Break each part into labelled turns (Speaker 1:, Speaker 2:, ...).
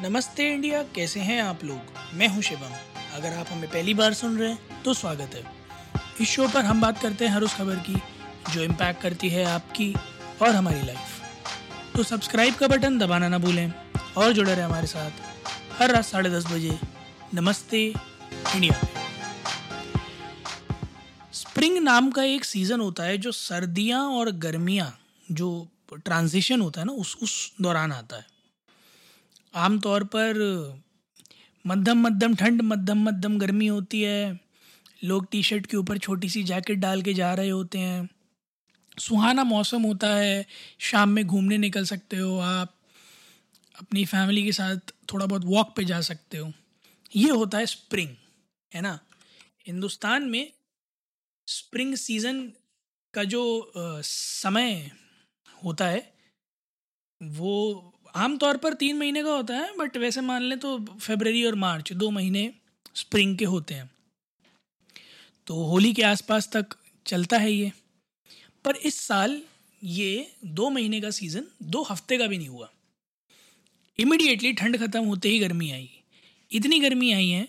Speaker 1: नमस्ते इंडिया, कैसे हैं आप लोग? मैं हूँ शिवम। अगर आप हमें पहली बार सुन रहे हैं तो स्वागत है। इस शो पर हम बात करते हैं हर उस खबर की, जो इम्पैक्ट करती है आपकी और हमारी लाइफ तो सब्सक्राइब का बटन दबाना ना भूलें और जुड़े रहे हमारे साथ हर रात साढ़े दस बजे। नमस्ते इंडिया। स्प्रिंग नाम का एक सीज़न होता है जो सर्दियाँ और गर्मियाँ, जो ट्रांजिशन होता है ना, उस उस दौरान आता है। आमतौर पर मध्यम मध्यम, ठंड मध्यम मध्यम गर्मी होती है। लोग टी शर्ट के ऊपर छोटी सी जैकेट डाल के जा रहे होते हैं। सुहाना मौसम होता है, शाम में घूमने निकल सकते हो आप, अपनी फैमिली के साथ थोड़ा बहुत वॉक पे जा सकते हो। ये होता है स्प्रिंग है ना? हिंदुस्तान में स्प्रिंग सीज़न का जो समय होता है, वो आमतौर पर तीन महीने का होता है बट वैसे मान लें तो फेबररी और मार्च दो महीने स्प्रिंग के होते हैं। तो होली के आसपास तक चलता है ये। पर इस साल ये दो महीने का सीज़न दो हफ़्ते का भी नहीं हुआ। इमिडिएटली ठंड ख़त्म होते ही गर्मी आई। इतनी गर्मी आई है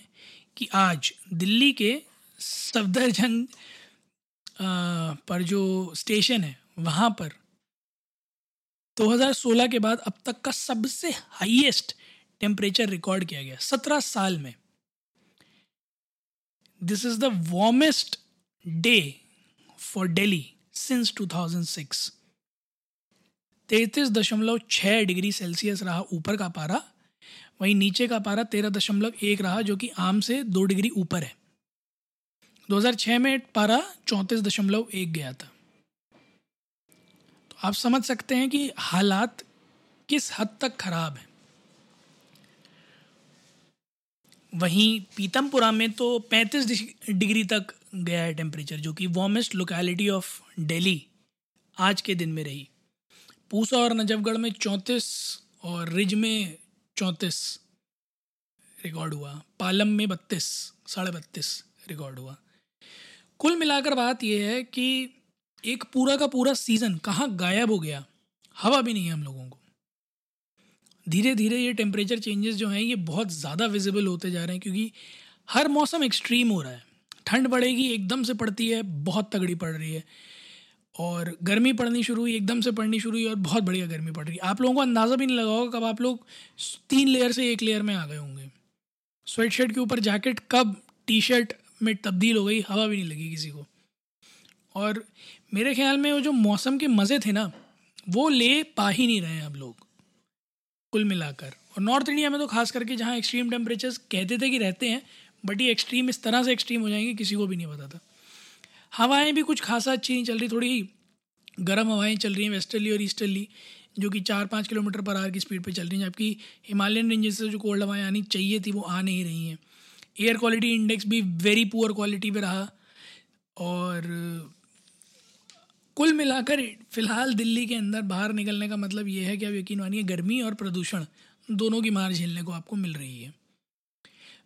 Speaker 1: कि आज दिल्ली के सफदरजंग पर जो स्टेशन है, वहाँ पर 2016 के बाद अब तक का सबसे हाईएस्ट टेम्परेचर रिकॉर्ड किया गया, सत्रह साल में। This is the warmest day for Delhi since 2006 तैतीस दशमलव छः डिग्री सेल्सियस रहा ऊपर का पारा, वहीं नीचे का पारा तेरह दशमलव एक रहा, जो कि आम से दो डिग्री ऊपर है। 2006 में पारा चौंतीस दशमलव एक गया था। आप समझ सकते हैं कि हालात किस हद तक ख़राब हैं। वहीं पीतमपुरा में तो 35 डिग्री तक गया है टेम्परेचर जो कि वार्मेस्ट लोकेलिटी ऑफ़ दिल्ली आज के दिन में रही। पूसा और नजफगढ़ में चौंतीस और रिज में चौंतीस रिकॉर्ड हुआ। पालम में बत्तीस, साढ़े बत्तीस रिकॉर्ड हुआ। कुल मिलाकर बात यह है कि एक पूरा का पूरा सीज़न कहाँ गायब हो गया? हवा भी नहीं है हम लोगों को। धीरे धीरे ये टेम्परेचर चेंजेस जो हैं, ये बहुत ज़्यादा विजिबल होते जा रहे हैं क्योंकि हर मौसम एक्सट्रीम हो रहा है। ठंड बढ़ेगी एकदम से पड़ती है, बहुत तगड़ी पड़ रही है। और गर्मी पड़नी शुरू हुई, एकदम से पड़नी शुरू हुई और बहुत बढ़िया गर्मी पड़ रही है। आप लोगों को अंदाज़ा भी नहीं लगा होगा कब आप लोग तीन लेयर से एक लेयर में आ गए होंगे। स्वेट शर्ट के ऊपर जैकेट कब टी शर्ट में तब्दील हो गई, हवा भी नहीं लगी किसी को। और मेरे ख्याल में वो जो मौसम के मज़े थे ना, वो ले पा ही नहीं रहे हैं अब लोग, कुल मिलाकर। और नॉर्थ इंडिया में तो खास करके जहाँ एक्सट्रीम टेम्परेचर्स कहते थे कि रहते हैं बट ये एक्सट्रीम इस तरह से एक्सट्रीम हो जाएँगे, किसी को भी नहीं पता था। हवाएँ भी कुछ खासा अच्छी नहीं चल रही, थोड़ी गर्म हवाएँ चल रही हैं वेस्टर्ली और ईस्टर्ली जो कि चार पाँच किलोमीटर पर आर की स्पीड पर चल रही हैं, जबकि हिमालयन रेंजेस से जो कोल्ड हवाएँ आनी चाहिए थी, वो आ नहीं रही हैं। एयर क्वालिटी इंडेक्स भी वेरी पुअर क्वालिटी पे रहा, और कुल मिलाकर फ़िलहाल दिल्ली के अंदर बाहर निकलने का मतलब ये है कि आप यकीन मानिए गर्मी और प्रदूषण दोनों की मार झेलने को आपको मिल रही है।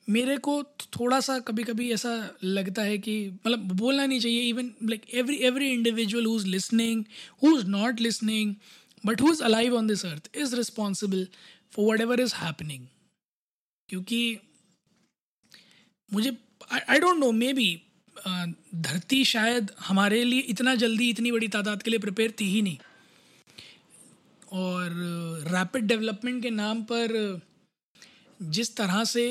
Speaker 1: मेरे को थोड़ा सा कभी कभी ऐसा लगता है कि मतलब बोलना नहीं चाहिए even like every every individual who is listening who is not listening but who is alive on this earth is responsible for whatever is happening क्योंकि मुझे I don't know maybe धरती शायद हमारे लिए इतना जल्दी इतनी बड़ी तादाद के लिए प्रिपेयर थी ही नहीं। और रैपिड डेवलपमेंट के नाम पर जिस तरह से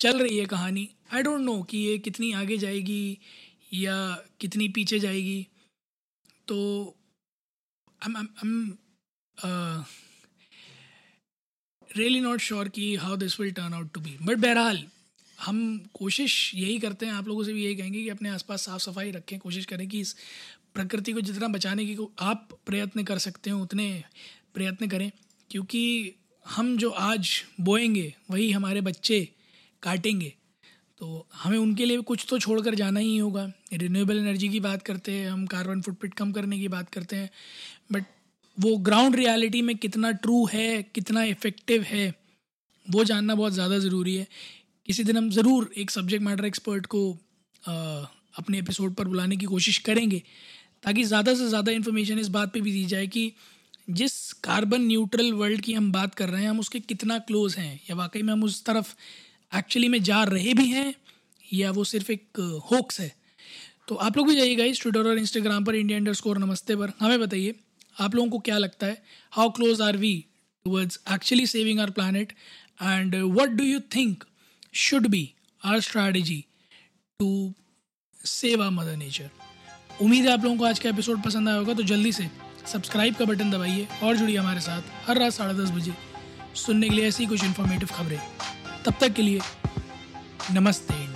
Speaker 1: चल रही है कहानी आई डोंट नो कि ये कितनी आगे जाएगी या कितनी पीछे जाएगी। तो रियली नॉट श्योर कि how this will turn out to be but बहरहाल हम कोशिश यही करते हैं, आप लोगों से भी यही कहेंगे कि अपने आसपास साफ़ सफ़ाई रखें, कोशिश करें कि इस प्रकृति को जितना बचाने की आप प्रयत्न कर सकते हो, उतने प्रयत्न करें, क्योंकि हम जो आज बोएँगे, वही हमारे बच्चे काटेंगे। तो हमें उनके लिए कुछ तो छोड़ कर जाना ही होगा। रिन्यूएबल एनर्जी की बात करते हैं, हम कार्बन फुटप्रिंट कम करने की बात करते हैं बट वो ग्राउंड रियलिटी में कितना ट्रू है, कितना इफ़ेक्टिव है, वो जानना बहुत ज़्यादा ज़रूरी है। किसी दिन हम ज़रूर एक सब्जेक्ट मैटर एक्सपर्ट को आ, अपने एपिसोड पर बुलाने की कोशिश करेंगे ताकि ज़्यादा से ज़्यादा इन्फॉर्मेशन इस बात पे भी दी जाए कि जिस कार्बन न्यूट्रल वर्ल्ड की हम बात कर रहे हैं हम उसके कितना क्लोज हैं या वाकई में हम उस तरफ़ एक्चुअली में जा रहे भी हैं या वो सिर्फ़ एक होक्स है। तो आप लोग भी जाइएगा इस ट्विटर और इंस्टाग्राम पर इंडिया इंडर स्कोर नमस्ते पर। हमें बताइए आप लोगों को क्या लगता है? How close are we towards actually saving our planet and what do you think should be our strategy to save our mother nature उम्मीद है आप लोगों को आज का एपिसोड पसंद आया होगा तो जल्दी से सब्सक्राइब का बटन दबाइए और जुड़िए हमारे साथ हर रात साढ़े दस बजे सुनने के लिए ऐसी कुछ इन्फॉर्मेटिव खबरें। तब तक के लिए नमस्ते।